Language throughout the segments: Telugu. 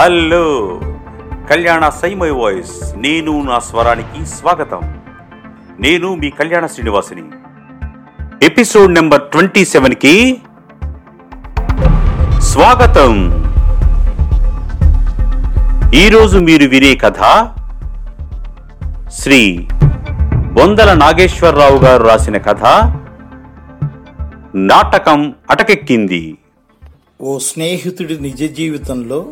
హలో. కళ్యాణ సైమై వాయిస్. నేను నా స్వరానికి స్వాగతం. నేను మీ కళ్యాణ శ్రీనివాసిని. ఎపిసోడ్ నెంబర్ ట్వంటీ సెవెన్కి స్వాగతం. ఈరోజు మీరు వినే కథ శ్రీ బొందల నాగేశ్వరరావు గారు రాసిన కథ నాటకం అటకెక్కింది. ఓ స్నేహితుడి నిజ జీవితంలో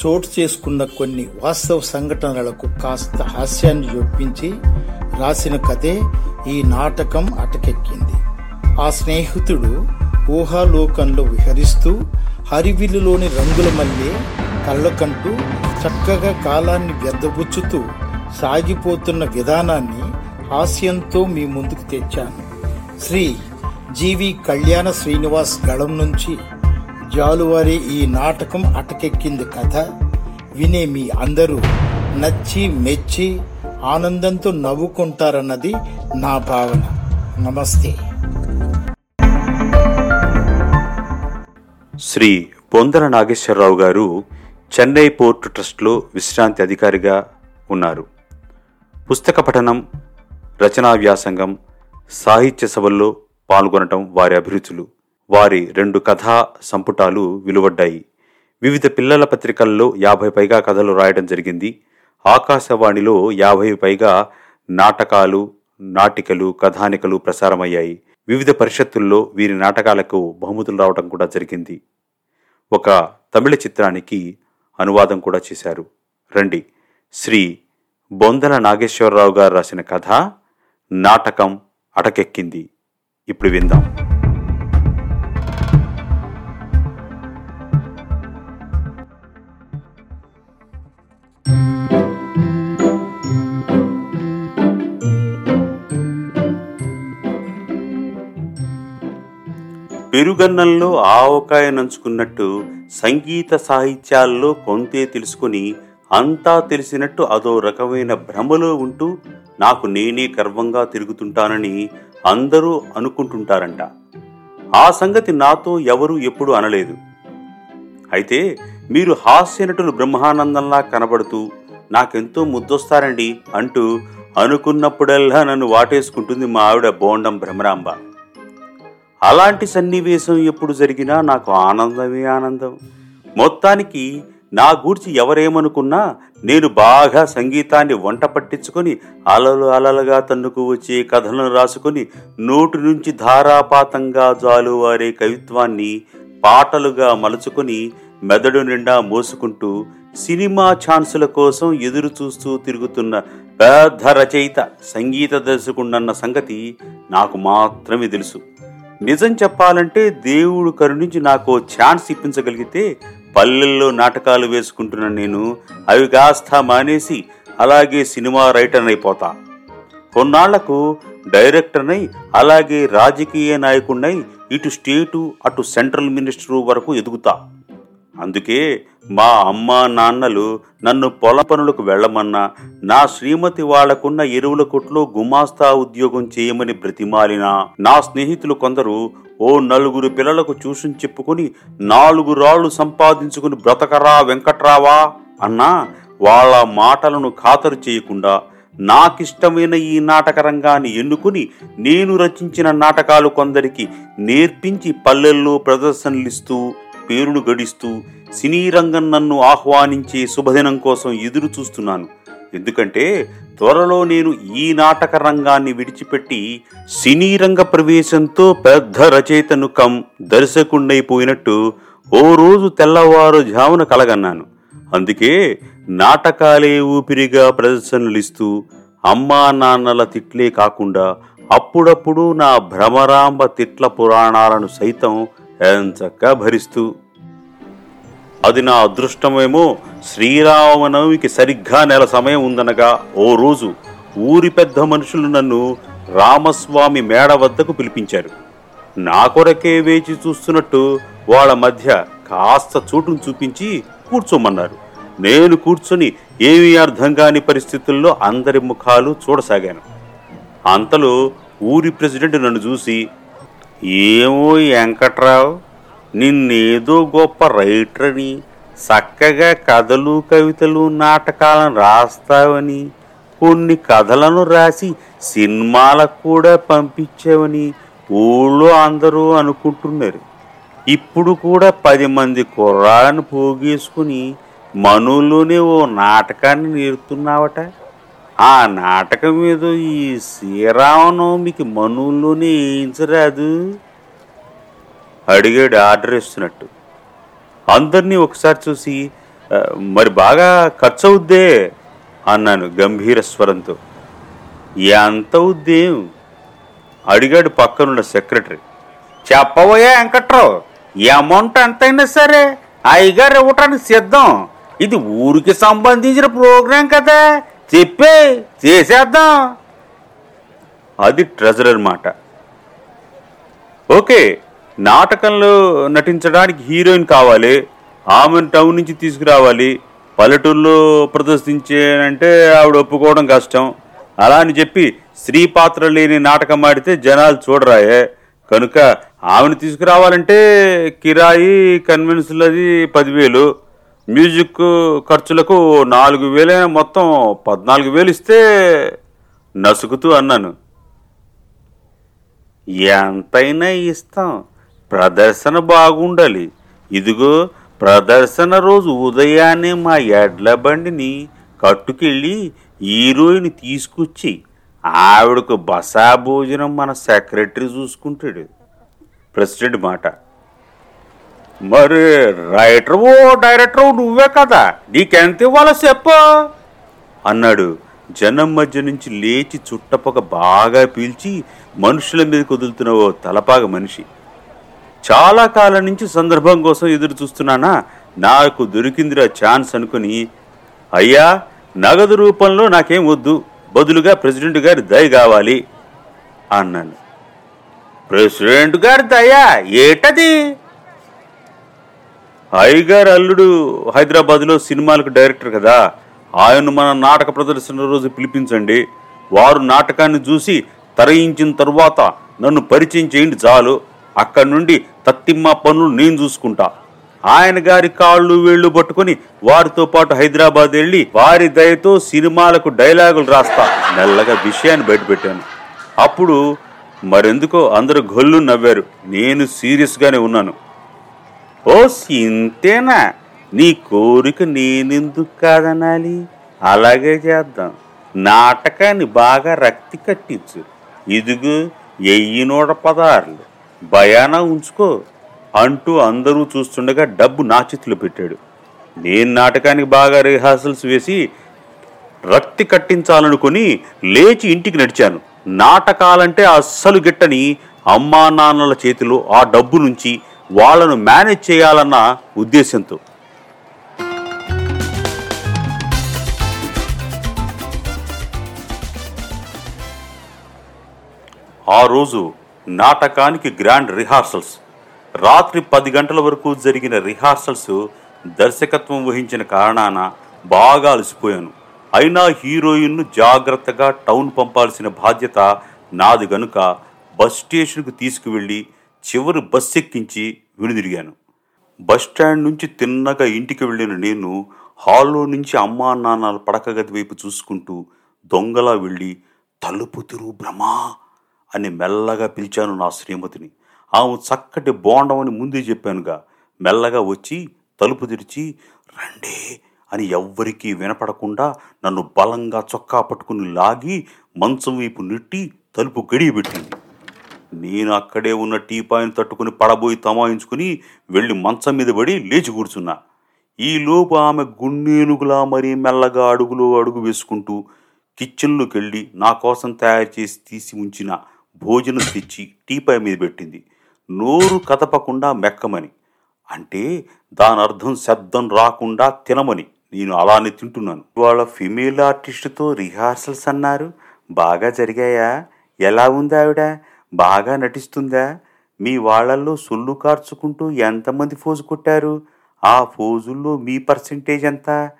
చోటు చేసుకున్న కొన్ని వాస్తవ సంఘటనలకు కాస్త హాస్యాన్ని జొప్పించి రాసిన కథే ఈ నాటకం అటకెక్కింది. ఆ స్నేహితుడు ఊహాలోకంలో విహరిస్తూ హరివిల్లులోని రంగుల మల్లె కళ్ళకంటూ చక్కగా కాలాన్ని వ్యర్థబుచ్చుతూ సాగిపోతున్న విధానాన్ని హాస్యంతో మీ ముందుకు తెచ్చాను. శ్రీ జీవి కళ్యాణ శ్రీనివాస్ గళం నుంచి జాలువారి ఈ నాటకం అటకెక్కింది కథ. వినే మీ అందరూ నచ్చి మెచ్చి ఆనందంతో నవ్వుకుంటారన్నది నా భావన. నమస్తే. శ్రీ బొందల నాగేశ్వరరావు గారు చెన్నై పోర్టు ట్రస్ట్లో విశ్రాంతి అధికారిగా ఉన్నారు. పుస్తక పఠనం రచనా వ్యాసంగం సాహిత్య సభల్లో పాల్గొనటం వారి అభిరుచులు. వారి రెండు కథా సంపుటాలు వెలువడ్డాయి. వివిధ పిల్లల పత్రికల్లో యాభై పైగా కథలు రాయడం జరిగింది. ఆకాశవాణిలో యాభై పైగా నాటకాలు నాటికలు కథానికలు ప్రసారమయ్యాయి. వివిధ పరిషత్తుల్లో వీరి నాటకాలకు బహుమతులు రావడం కూడా జరిగింది. ఒక తమిళ చిత్రానికి అనువాదం కూడా చేశారు. రండి. శ్రీ బొందల నాగేశ్వరరావు గారు రాసిన కథ నాటకం అటకెక్కింది. ఇప్పుడు విందాం. పెరుగన్నంలో ఆవకాయ నంచుకున్నట్టు సంగీత సాహిత్యాల్లో కొంతే తెలుసుకుని అంతా తెలిసినట్టు అదో రకమైన భ్రమలో ఉంటూ నాకు నేనే గర్వంగా తిరుగుతుంటానని అందరూ అనుకుంటుంటారంట. ఆ సంగతి నాతో ఎవరూ ఎప్పుడూ అనలేదు. అయితే మీరు హాస్యనటులు బ్రహ్మానందంలా కనబడుతూ నాకెంతో ముద్దొస్తారండి అంటూ అనుకున్నప్పుడల్లా నన్ను వాటేసుకుంటుంది మా ఆవిడ బోండం భ్రమరాంబ. అలాంటి సన్నివేశం ఎప్పుడు జరిగినా నాకు ఆనందమే ఆనందం. మొత్తానికి నా గూర్చి ఎవరేమనుకున్నా నేను బాగా సంగీతాన్ని వంట పట్టించుకొని అలలు అలలుగా తన్నుకు వచ్చే కథలను రాసుకొని నోటి నుంచి ధారాపాతంగా జాలువారే కవిత్వాన్ని పాటలుగా మలుచుకొని మెదడు నిండా మోసుకుంటూ సినిమా ఛాన్సుల కోసం ఎదురు చూస్తూ తిరుగుతున్న పెద్ద రచయిత సంగీత దర్శకుడన్న సంగతి నాకు మాత్రమే తెలుసు. నిజం చెప్పాలంటే దేవుడు కరుణించి నాకు ఛాన్స్ ఇప్పించగలిగితే పల్లెల్లో నాటకాలు వేసుకుంటున్న నేను అవి కాస్త మానేసి అలాగే సినిమా రైటర్ అయిపోతా. కొన్నాళ్ళకు డైరెక్టర్నై అలాగే రాజకీయ నాయకుడినై ఇటు స్టేటు అటు సెంట్రల్ మినిస్టరు వరకు ఎదుగుతా. అందుకే మా అమ్మ నాన్నలు నన్ను పొలం పనులకు వెళ్ళమన్నా నా శ్రీమతి వాళ్ళకున్న ఎరువుల కొట్లో గుమాస్తా ఉద్యోగం చేయమని బ్రతిమాలినా. నా స్నేహితులు కొందరు ఓ నలుగురు పిల్లలకు చూసుని చెప్పుకుని నాలుగు రాళ్ళు సంపాదించుకుని బ్రతకరా వెంకట్రావా అన్నా వాళ్ళ మాటలను ఖాతరు చేయకుండా నాకిష్టమైన ఈ నాటక రంగాన్ని ఎన్నుకుని నేను రచించిన నాటకాలు కొందరికి నేర్పించి పల్లెల్లో ప్రదర్శనలిస్తూ పేరును గడిస్తూ సినీ రంగం నన్ను ఆహ్వానించే శుభదినం కోసం ఎదురు చూస్తున్నాను. ఎందుకంటే త్వరలో నేను ఈ నాటక రంగాన్ని విడిచిపెట్టి సినీ రంగ ప్రవేశంతో పెద్ద రచయితను కం దర్శకుండైపోయినట్టు ఓ రోజు తెల్లవారు జామున కలగన్నాను. అందుకే నాటకాలే ఊపిరిగా ప్రదర్శనలిస్తూ అమ్మా నాన్నల తిట్లే కాకుండా అప్పుడప్పుడు నా భ్రమరాంబ తిట్ల పురాణాలను సైతం ఎంచక్క భరిస్తూ అది నా అదృష్టమేమో. శ్రీరామనవమికి సరిగ్గా నెల సమయం ఉందనగా ఓ రోజు ఊరి పెద్ద మనుషులు నన్ను రామస్వామి మేడ వద్దకు పిలిపించారు. నా కొరకే వేచి చూస్తున్నట్టు వాళ్ళ మధ్య కాస్త చోటును చూపించి కూర్చోమన్నారు. నేను కూర్చొని ఏమీ అర్థం కాని పరిస్థితుల్లో అందరి ముఖాలు చూడసాగాను. అంతలో ఊరి ప్రెసిడెంట్ నన్ను చూసి ఏమో వెంకట్రావు నిన్నేదో గొప్ప రైటర్ అని చక్కగా కథలు కవితలు నాటకాలను రాస్తావని కొన్ని కథలను రాసి సినిమాలకు కూడా పంపించావని ఊళ్ళో అందరూ అనుకుంటున్నారు. ఇప్పుడు కూడా పది మంది కుర్రాళ్ళను పోగేసుకుని మనులోనే ఓ నాటకాన్ని నేర్తున్నావట ఆ నాటకం మీద ఈ శ్రీరామనవమికి మనుల్లోనే వేయించరాదు అడిగాడు ఆర్డర్ ఇస్తున్నట్టు. అందరినీ ఒకసారి చూసి మరి బాగా ఖర్చు అవుద్దే అన్నాను గంభీర స్వరంతో. ఎంత అవుద్దేం? అడిగాడు పక్కనున్న సెక్రటరీ. చెప్పబోయా వెంకట్రావు ఈ అమౌంట్ ఎంతైనా సరే అయ్యగారు ఇవ్వటానికి సిద్ధం. ఇది ఊరికి సంబంధించిన ప్రోగ్రాం కదా. చెప్పే చేసేద్దాం. అది ట్రెజరర్ మాట. ఓకే నాటకంలో నటించడానికి హీరోయిన్ కావాలి ఆమెను టౌన్ నుంచి తీసుకురావాలి పల్లెటూరులో ప్రదర్శించేనంటే ఆవిడ ఒప్పుకోవడం కష్టం. అలా అని చెప్పి స్త్రీ పాత్ర లేని నాటకం ఆడితే జనాలు చూడరాయే. కనుక ఆమెను తీసుకురావాలంటే కిరాయి కన్వెన్స్లది పదివేలు మ్యూజిక్ ఖర్చులకు నాలుగు వేలైన మొత్తం పద్నాలుగు వేలు ఇస్తే నసుకుతూ అన్నాను. ఎంతైనా ఇస్తాం. ప్రదర్శన బాగుండాలి. ఇదిగో ప్రదర్శన రోజు ఉదయాన్నే మా ఎడ్ల బండిని కట్టుకెళ్ళి హీరోయిన్ తీసుకొచ్చి ఆవిడకు బసా భోజనం మన సెక్రటరీ చూసుకుంటాడు. ప్రెసిడెంట్ మాట. మరి రైటర్ ఓ డైరెక్టర్ నువ్వే కదా నీకెంత ఇవ్వాలో చెప్పు అన్నాడు. జనం మధ్య నుంచి లేచి చుట్టపొక బాగా పీల్చి మనుషుల మీద కుదులుతున్న ఓ తలపాగ మనిషి. చాలా కాలం నుంచి సందర్భం కోసం ఎదురు చూస్తున్నానా? నాకు దొరికిందిరా ఛాన్స్ అనుకుని అయ్యా నగదు రూపంలో నాకేం వద్దు బదులుగా ప్రెసిడెంట్ గారి దయ కావాలి అన్నాను. ప్రెసిడెంట్ గారి దయ ఏటది? అయ్యగారు అల్లుడు హైదరాబాద్లో సినిమాలకు డైరెక్టర్ కదా. ఆయన్ను మన నాటక ప్రదర్శన రోజు పిలిపించండి. వారు నాటకాన్ని చూసి తరయించిన తరువాత నన్ను పరిచయం చేయండి చాలు. అక్కడి నుండి తత్తిమ్మ పనులు నేను చూసుకుంటా. ఆయన గారి కాళ్ళు వేళ్ళు పట్టుకుని వారితో పాటు హైదరాబాద్ వెళ్ళి వారి దయతో సినిమాలకు డైలాగులు రాస్తా. మెల్లగా విషయాన్ని బయటపెట్టాను అప్పుడు మరెందుకో అందరూ గొల్లు నవ్వారు. నేను సీరియస్గానే ఉన్నాను. ఓ ఇంతేనా నీ కోరిక నేనెందుకు కాదనాలి? అలాగే చేద్దాం. నాటకాన్ని బాగా రక్తి కట్టించు. ఇదిగో ఎయ్యి నూట పదార్లు. భయానా ఉంచుకో అంటూ అందరూ చూస్తుండగా డబ్బు నా చేతిలో పెట్టాడు. నేను నాటకానికి బాగా రిహార్సల్స్ వేసి రక్తి కట్టించాలనుకుని లేచి ఇంటికి నడిచాను. నాటకాలంటే అస్సలు గిట్టని అమ్మా నాన్నల చేతిలో ఆ డబ్బు నుంచి వాళ్ళను మేనేజ్ చేయాలన్న ఉద్దేశంతో. ఆ రోజు నాటకానికి గ్రాండ్ రిహార్సల్స్. రాత్రి పది గంటల వరకు జరిగిన రిహార్సల్స్ దర్శకత్వం వహించిన కారణాన బాగా అలసిపోయాను. అయినా హీరోయిన్ను జాగ్రత్తగా టౌన్ పంపాల్సిన బాధ్యత నాది గనుక బస్ స్టేషన్కు తీసుకువెళ్ళి చివరి బస్ ఎక్కించి వెనుదిరిగాను. బస్ స్టాండ్ నుంచి తిన్నగా ఇంటికి వెళ్ళిన నేను హాల్లో నుంచి అమ్మా నాన్నల పడక గది వైపు చూసుకుంటూ దొంగలా వెళ్ళి తలుపు తిరుగు భ్రమా అని మెల్లగా పిలిచాను నా శ్రీమతిని. ఆమె చక్కటి బోండమని ముందే చెప్పానుగా మెల్లగా వచ్చి తలుపు తెరిచి రండే అని ఎవ్వరికీ వినపడకుండా నన్ను బలంగా చొక్కా పట్టుకుని లాగి మంచం వైపు నెట్టి తలుపు గడియబెట్టింది నేను అక్కడే ఉన్న టీపాయిని తట్టుకుని పడబోయి తమాయించుకుని వెళ్ళి మంచం మీద పడి లేచి కూర్చున్నా. ఈలోపు ఆమె గున్నేనుగులా మరీ మెల్లగా అడుగులో అడుగు వేసుకుంటూ కిచెన్లోకి వెళ్ళి నా కోసం తయారు చేసి తీసి ఉంచిన భోజనం తెచ్చి టీపాయ్ మీద పెట్టింది. నోరు కదపకుండా మెక్కమని. అంటే దాని అర్థం శబ్దం రాకుండా తినమని. నేను అలానే తింటున్నాను. వాళ్ళ ఫిమేల్ ఆర్టిస్టుతో రిహార్సల్స్ అన్నారు. బాగా జరిగాయా? ఎలా ఉంది ఆవిడ? బాగా నటిస్తుందా? మీ వాళ్ళల్లో సొల్లు కార్చుకుంటూ ఎంతమంది ఫోజు కొట్టారు? ఆ ఫోజుల్లో మీ పర్సెంటేజ్ ఎంత?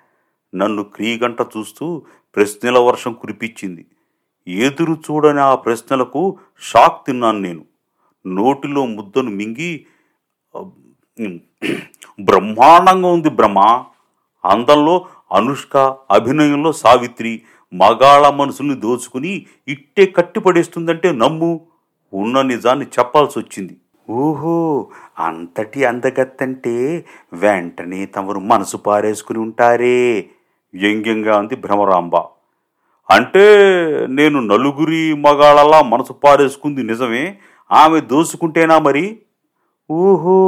నన్ను క్రీగంట చూస్తూ ప్రశ్నల వర్షం కురిపించింది. ఎదురు చూడని ఆ ప్రశ్నలకు షాక్ తిన్నాను నేను. నోటిలో ముద్దను మింగి బ్రహ్మాండంగా ఉంది బ్రహ్మ. అందంలో అనుష్క అభినయంలో సావిత్రి మగాళ మనసుల్ని దోచుకుని ఇట్టే కట్టిపడేస్తుందంటే నమ్ము. ఉన్న నిజాన్ని చెప్పాల్సి వచ్చింది ఓహో అంతటి అందగత్తంటే వెంటనే తమరు మనసు పారేసుకుని ఉంటారే. వ్యంగ్యంగా అంది భ్రమరాంబ. అంటే నేను నలుగురి మగాళ్ళలా మనసు పారేసుకుంది నిజమే ఆమె దోసుకుంటేనా మరి? ఓహో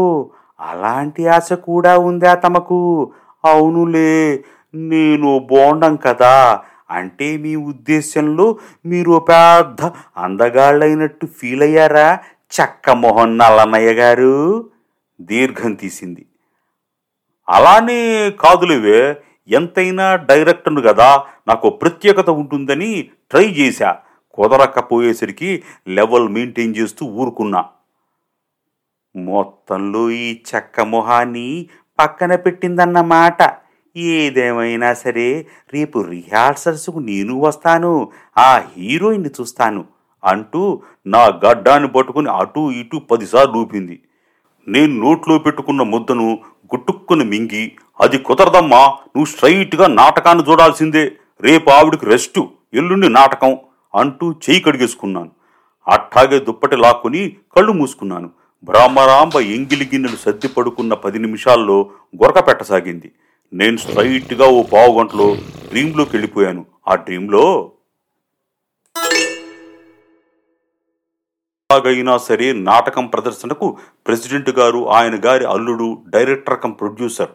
అలాంటి ఆశ కూడా ఉందా తమకు? అవునులే నేను బోండం కదా అంటే మీ ఉద్దేశంలో మీరు పెద్ద అందగాళ్ళైనట్టు ఫీల్ అయ్యారా చక్క మోహన్ నల్లన్నయ్య గారు దీర్ఘం తీసింది. అలానే కాదులేవే ఎంతైనా డైరెక్టర్ను కదా నాకు ప్రత్యేకత ఉంటుందని ట్రై చేశా. కుదరకపోయేసరికి లెవెల్ మెయింటైన్ చేస్తూ ఊరుకున్నా. మొత్తంలో ఈ చెక్క మొహాన్ని పక్కన పెట్టిందన్నమాట ఏదేమైనా సరే రేపు రిహార్సల్స్కు నేను వస్తాను ఆ హీరోయిన్ని చూస్తాను అంటూ నా గడ్డాన్ని పట్టుకుని అటు ఇటు పదిసార్లు ఊపింది. నేను నోట్లో పెట్టుకున్న ముద్దను గుట్టుక్కుని మింగి అది కుదరదమ్మా నువ్వు స్ట్రైట్గా నాటకాన్ని చూడాల్సిందే. రేపు ఆవిడికి రెస్టు ఎల్లుండి నాటకం అంటూ చేయి కడిగేసుకున్నాను. అట్టాగే దుప్పటి లాక్కుని కళ్ళు మూసుకున్నాను. బ్రహ్మరాంబ ఎంగిలి గిన్నెలు సర్ది పడుకున్న పది నిమిషాల్లో గొరక పెట్టసాగింది. నేను స్ట్రైట్గా ఓ పావు గంటలో డ్రీంలోకి వెళ్ళిపోయాను. ఆ డ్రీంలో ఎలాగైనా సరే నాటకం ప్రదర్శనకు ప్రెసిడెంట్ గారు ఆయన గారి అల్లుడు డైరెక్టర్ కం ప్రొడ్యూసర్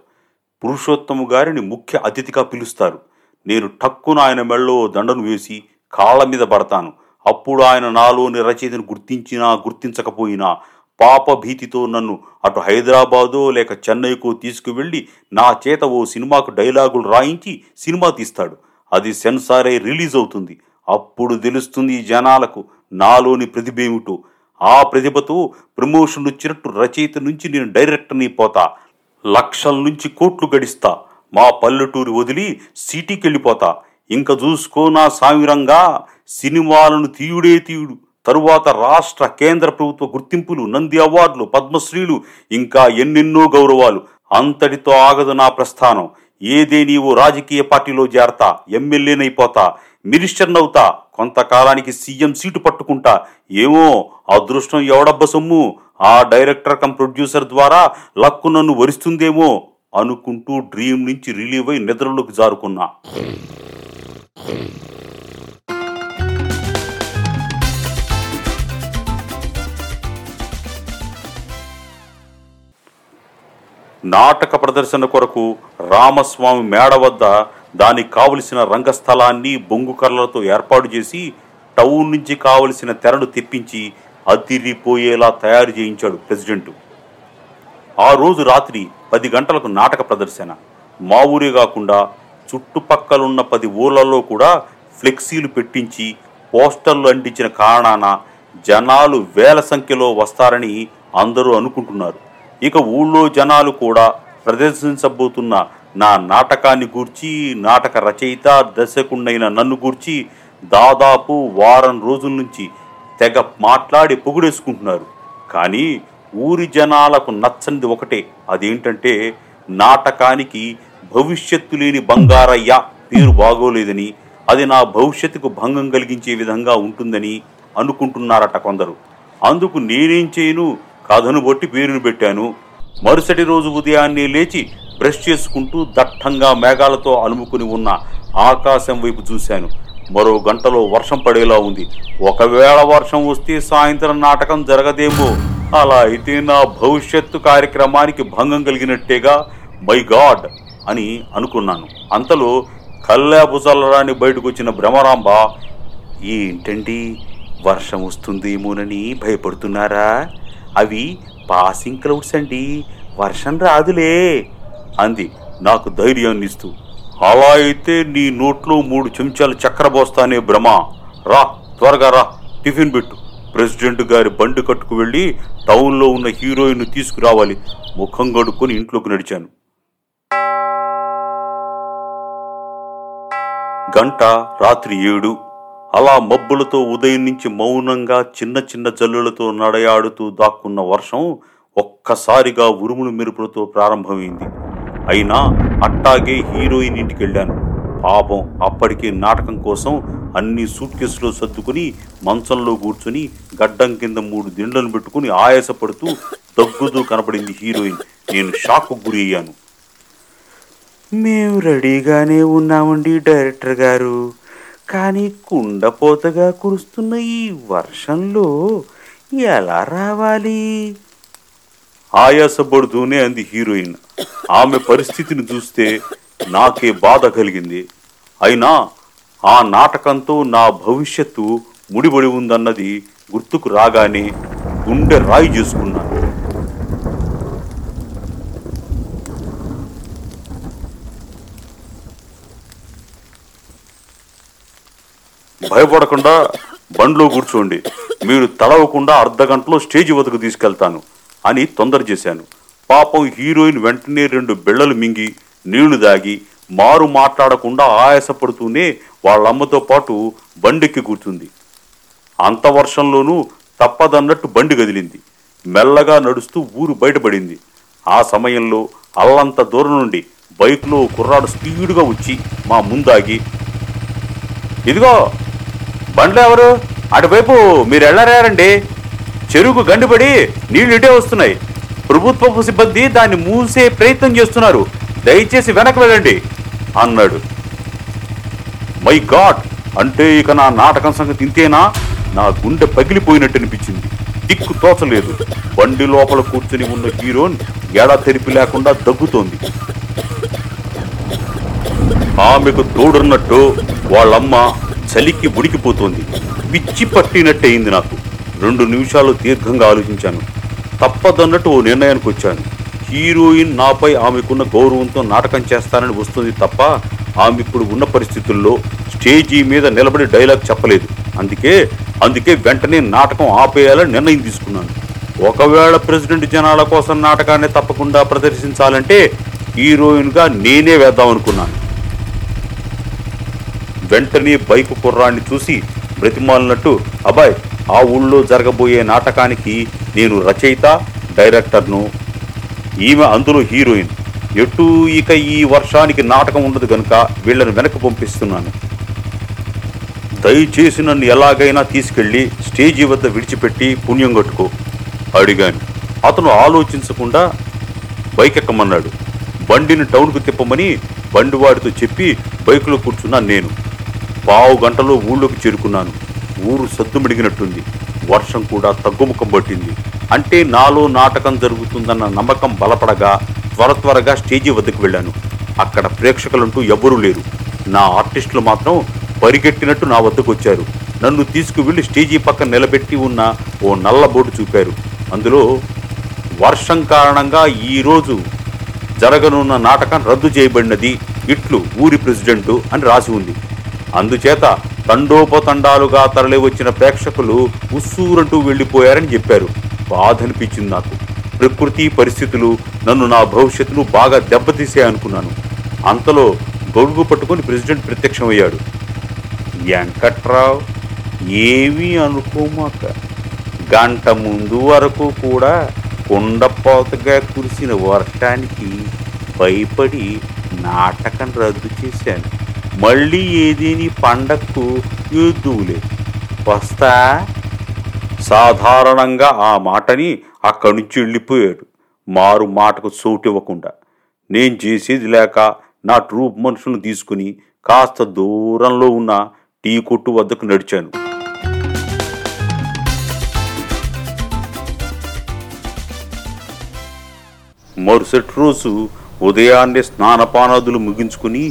పురుషోత్తము గారిని ముఖ్య అతిథిగా పిలుస్తారు. నేను టక్కున ఆయన మెళ్ళో దండను వేసి కాళ్ళ మీద పడతాను. అప్పుడు ఆయన నాలోని రచయితను గుర్తించినా గుర్తించకపోయినా పాప భీతితో నన్ను అటు హైదరాబాదో లేక చెన్నైకో తీసుకువెళ్ళి నా చేత ఓ సినిమాకు డైలాగులు రాయించి సినిమా తీస్తాడు. అది సెన్సార్ రిలీజ్ అవుతుంది. అప్పుడు తెలుస్తుంది జనాలకు నాలోని ప్రతిభేమిటో. ఆ ప్రతిభతో ప్రమోషన్ వచ్చినట్టు రచయిత నుంచి నేను డైరెక్టర్ని పోతా. లక్షల నుంచి కోట్లు గడిస్తా. మా పల్లెటూరు వదిలి సిటీకెళ్ళిపోతా. ఇంక చూసుకో నా సామిరంగా సినిమాలను తీయుడే తీయుడు. తరువాత రాష్ట్ర కేంద్ర ప్రభుత్వ గుర్తింపులు నంది అవార్డులు పద్మశ్రీలు ఇంకా ఎన్నెన్నో గౌరవాలు. అంతటితో ఆగదు నా ప్రస్థానం. ఏదే నీవు రాజకీయ పార్టీలో చేరతా ఎమ్మెల్యేనైపోతా మినిస్టర్నవుతా కొంతకాలానికి సీఎం సీటు పట్టుకుంటా. ఏమో అదృష్టం ఎవడబ్బ సొమ్ము? ఆ డైరెక్టర్ కమ్ ప్రొడ్యూసర్ ద్వారా లక్కు నన్ను వరిస్తుందేమో అనుకుంటూ డ్రీమ్ నుంచి రిలీవ్ అయి నిద్రలోకి జారుకున్నా. నాటక ప్రదర్శన కొరకు రామస్వామి మేడ వద్ద దానికి కావలసిన రంగస్థలాన్ని బొంగు కర్రలతో ఏర్పాటు చేసి టౌన్ నుంచి కావలసిన తెరను తెప్పించి అదిరిపోయేలా తయారు చేయించాడు ప్రెసిడెంటు. ఆ రోజు రాత్రి పది గంటలకు నాటక ప్రదర్శన. మా ఊరే కాకుండా చుట్టుపక్కలున్న పది ఊర్లలో కూడా ఫ్లెక్సీలు పెట్టించి పోస్టర్లు అంటించిన కారణాన జనాలు వేల సంఖ్యలో వస్తారని అందరూ అనుకుంటున్నారు. ఇక ఊళ్ళో జనాలు కూడా ప్రదర్శించబోతున్న నా నాటకాన్ని గూర్చి నాటక రచయిత దర్శకుండైన నన్ను గూర్చి దాదాపు వారం రోజుల నుంచి తెగ మాట్లాడి పొగిడేసుకుంటున్నారు. కానీ ఊరి జనాలకు నచ్చనిది ఒకటే. అదేంటంటే నాటకానికి భవిష్యత్తు లేని బంగారయ్య పేరు బాగోలేదని అది నా భవిష్యత్తుకు భంగం కలిగించే విధంగా ఉంటుందని అనుకుంటున్నారట కొందరు. అందుకు నేనేం చేయను? కథను బట్టి పేరును పెట్టాను. మరుసటి రోజు ఉదయాన్నే లేచి బ్రష్ చేసుకుంటూ దట్టంగా మేఘాలతో అలుముకుని ఉన్న ఆకాశం వైపు చూశాను. మరో గంటలో వర్షం పడేలా ఉంది. ఒకవేళ వర్షం వస్తే సాయంత్రం నాటకం జరగదేమో. అలా అయితే నా భవిష్యత్తు కార్యక్రమానికి భంగం కలిగినట్టేగా మై గాడ్ అని అనుకున్నాను. అంతలో కల్లాబుజల్లరాని బయటకు వచ్చిన భ్రమరాంబ ఏంటండి వర్షం వస్తుందేమోనని భయపడుతున్నారా? అవి పాసింగ్ క్లౌడ్స్ అండి వర్షం రాదులే అంది. నాకు ధైర్యాన్ని ఇస్తూ అలా అయితే నీ నోట్లో మూడు చెంచాలు చక్కెర పోస్తానే భ్రమ. రా త్వరగా రా టిఫిన్ పెట్టు. ప్రెసిడెంట్ గారి బండి కట్టుకు వెళ్ళి టౌన్లో ఉన్న హీరోయిన్ తీసుకురావాలి. ముఖం గడుక్కొని ఇంట్లోకి నడిచాను. గంట రాత్రి ఏడు. అలా మబ్బులతో ఉదయం నుంచి మౌనంగా చిన్న చిన్న జల్లులతో నడయాడుతూ దాక్కున్న వర్షం ఒక్కసారిగా ఉరుములు మెరుపులతో ప్రారంభమైంది. అయినా అట్టాగే హీరోయిన్ ఇంటికి వెళ్ళాను పాపం అప్పటికే నాటకం కోసం అన్ని సూట్ కేసులో సర్దుకుని మంచంలో కూర్చుని గడ్డం కింద మూడు దిండ్లను పెట్టుకుని ఆయాసపడుతూ దగ్గుతూ కనపడింది హీరోయిన్. నేను షాక్ గురి అయ్యాను మేము రెడీగానే ఉన్నామండి డైరెక్టర్ గారు. కానీ కుండపోతగా కురుస్తున్న ఈ వర్షంలో ఎలా రావాలి? ఆయాసపడుతూనే అంది హీరోయిన్. ఆమె పరిస్థితిని చూస్తే నాకే బాధ కలిగింది. అయినా ఆ నాటకంతో నా భవిష్యత్తు ముడిపడి ఉందన్నది గుర్తుకు రాగానే గుండె రాయి చేసుకున్నాను భయపడకుండా బండ్లో కూర్చోండి. మీరు తడవకుండా అర్ధ గంటలో స్టేజ్ వద్దకు తీసుకెళ్తాను. అని తొందర చేశాను. పాపం హీరోయిన్ వెంటనే రెండు బిళ్ళలు మింగి నీళ్ళు దాగి మారు మాట్లాడకుండా ఆయాసపడుతూనే వాళ్ళమ్మతో పాటు బండెక్కి కూర్చుంది. అంత వర్షంలోనూ తప్పదన్నట్టు బండి కదిలింది. మెల్లగా నడుస్తూ ఊరు బయటపడింది. ఆ సమయంలో అల్లంత దూరం నుండి బైక్లో కుర్రాడు స్పీడ్గా వచ్చి మా ముందాగి ఇదిగో బండ్లు ఎవరు? అటువైపు మీరు వెళ్ళరారండి. చెరుకు గండిపడి నీళ్ళు ఇటే వస్తున్నాయి. ప్రభుత్వపు సిబ్బంది దాన్ని మూసే ప్రయత్నం చేస్తున్నారు. దయచేసి వెనక వెళ్ళండి అన్నాడు. మై గాడ్ అంటే ఇక నా నాటకం సంగతి ఇంతేనా? నా గుండె పగిలిపోయినట్టు అనిపించింది. దిక్కు తోచలేదు. బండి లోపల కూర్చుని ఉన్న హీరోన్ ఎడా తెరిపి లేకుండా దగ్గుతోంది. ఆమెకు తోడున్నట్టు వాళ్ళమ్మ చలికి ఉడికిపోతోంది. పిచ్చి పట్టినట్టయింది నాకు. రెండు నిమిషాలు దీర్ఘంగా ఆలోచించాను. తప్పదన్నట్టు ఓ నిర్ణయానికి వచ్చాను. హీరోయిన్ నాపై ఆమెకున్న గౌరవంతో నాటకం చేస్తానని వస్తుంది తప్ప ఆమె ఇప్పుడు ఉన్న పరిస్థితుల్లో స్టేజీ మీద నిలబడి డైలాగ్ చెప్పలేదు. అందుకే అందుకే వెంటనే నాటకం ఆపేయాలని నిర్ణయం తీసుకున్నాను. ఒకవేళ ప్రెసిడెంట్ జనాల కోసం నాటకాన్ని తప్పకుండా ప్రదర్శించాలంటే హీరోయిన్గా నేనే వేద్దాం అనుకున్నాను వెంటనే బైక్ కుర్రాన్ని చూసి బ్రతిమాలినట్టు అబ్బాయ్ ఆ ఊళ్ళో జరగబోయే నాటకానికి నేను రచయిత డైరెక్టర్ను. ఈమె అందులో హీరోయిన్. ఎటు ఇక ఈ వర్షానికి నాటకం ఉండదు కనుక వీళ్ళని వెనక్కి పంపిస్తున్నాను. దయచేసి నన్ను ఎలాగైనా తీసుకెళ్ళి స్టేజీ వద్ద విడిచిపెట్టి పుణ్యం కట్టుకో అడిగాను. అతను ఆలోచించకుండా బైక్ ఎక్కమన్నాడు బండిని టౌన్కు తిప్పమని బండివాడితో చెప్పి బైకులో కూర్చున్నాను నేను. పావు గంటలో ఊళ్ళోకి చేరుకున్నాను. ఊరు సద్దుమిడిగినట్టుంది వర్షం కూడా తగ్గుముఖం పట్టింది. అంటే నాలో నాటకం జరుగుతుందన్న నమ్మకం బలపడగా త్వర త్వరగా స్టేజీ వద్దకు వెళ్ళాను. అక్కడ ప్రేక్షకులంటూ ఎవ్వరూ లేరు. నా ఆర్టిస్టులు మాత్రం పరిగెట్టినట్టు నా వద్దకు వచ్చారు. నన్ను తీసుకువెళ్ళి స్టేజీ పక్కన నిలబెట్టి ఉన్న ఓ నల్ల బోర్డు చూపారు. అందులో వర్షం కారణంగా ఈరోజు జరగనున్న నాటకం రద్దు చేయబడినది ఇట్లు ఊరి ప్రెసిడెంటు అని రాసి ఉంది. అందుచేత తండోపతండాలుగా తరలి వచ్చిన ప్రేక్షకులు ఉస్సూరంటూ వెళ్ళిపోయారని చెప్పారు. బాధ అనిపించింది నాకు. ప్రకృతి పరిస్థితులు నన్ను నా భవిష్యత్తును బాగా దెబ్బతీసాయనుకున్నాను అంతలో గొడుగు పట్టుకొని ప్రెసిడెంట్ ప్రత్యక్షమయ్యాడు. వెంకట్రావు ఏమీ అనుకోమాక. గంట ముందు వరకు కూడా కుండపోతగా కురిసిన వర్షానికి భయపడి నాటకం రద్దు చేశాను. మళ్ళీ ఏదీని పండక్కు యుద్ధులే వస్తా? సాధారణంగా ఆ మాటని అక్కడి నుంచి వెళ్ళిపోయాడు. మారు మాటకు చోటివ్వకుండా నేను చేసేది లేక నా ట్రూప్ మనుషులను తీసుకుని కాస్త దూరంలో ఉన్న టీ కొట్టు వద్దకు నడిచాను. మరుసటి రోజు ఉదయాన్నే స్నానపానాదులు ముగించుకుని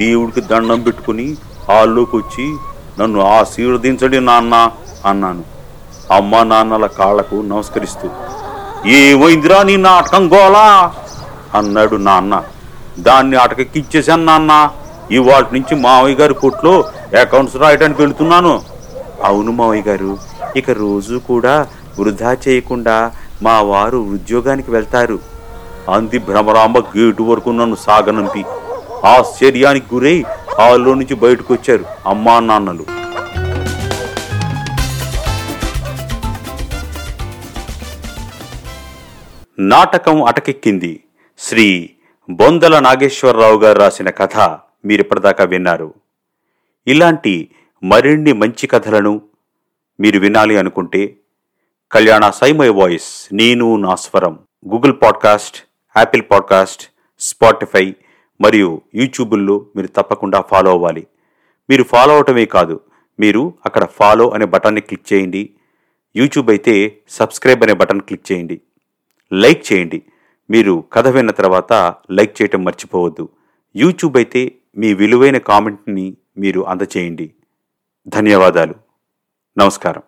దేవుడికి దండం పెట్టుకుని హాల్లోకి వచ్చి నన్ను ఆశీర్వదించండి నాన్న అన్నాను. అమ్మ నాన్నల కాళ్ళకు నమస్కరిస్తూ ఏమైందిరా నీ నాటకం గోలా అన్నాడు నాన్న. దాన్ని అటకెక్కిచ్చేశాను నాన్న. ఇవాళ నుంచి మావయ్య గారి కొట్లో అకౌంట్స్ రాయడానికి వెళుతున్నాను. అవును మావయ్య గారు. ఇక రోజు కూడా వృధా చేయకుండా మా వారు ఉద్యోగానికి వెళ్తారు. అంది భ్రమరాంబ గేటు వరకు నన్ను సాగనంపి. ఆశ్చర్యానికి గురై హాల్లో నుంచి బయటకు వచ్చారు అమ్మా నాన్నలు. నాటకం అటకెక్కింది. శ్రీ బొందల నాగేశ్వరరావు గారు రాసిన కథ మీరు ఇప్పటిదాకా విన్నారు. ఇలాంటి మరిన్ని మంచి కథలను మీరు వినాలి అనుకుంటే కళ్యాణ సైమై వాయిస్ నేను నా స్వరం Google podcast Apple podcast Spotify మరియు యూట్యూబుల్లో మీరు తప్పకుండా ఫాలో అవ్వాలి. మీరు ఫాలో అవటమే కాదు మీరు అక్కడ ఫాలో అనే బటన్ని క్లిక్ చేయండి. యూట్యూబ్ అయితే సబ్స్క్రైబ్ అనే బటన్ క్లిక్ చేయండి. లైక్ చేయండి. మీరు కథ విన్న తర్వాత లైక్ చేయటం మర్చిపోవద్దు. యూట్యూబ్ అయితే మీ విలువైన కామెంట్ని మీరు అందచేయండి. ధన్యవాదాలు. నమస్కారం.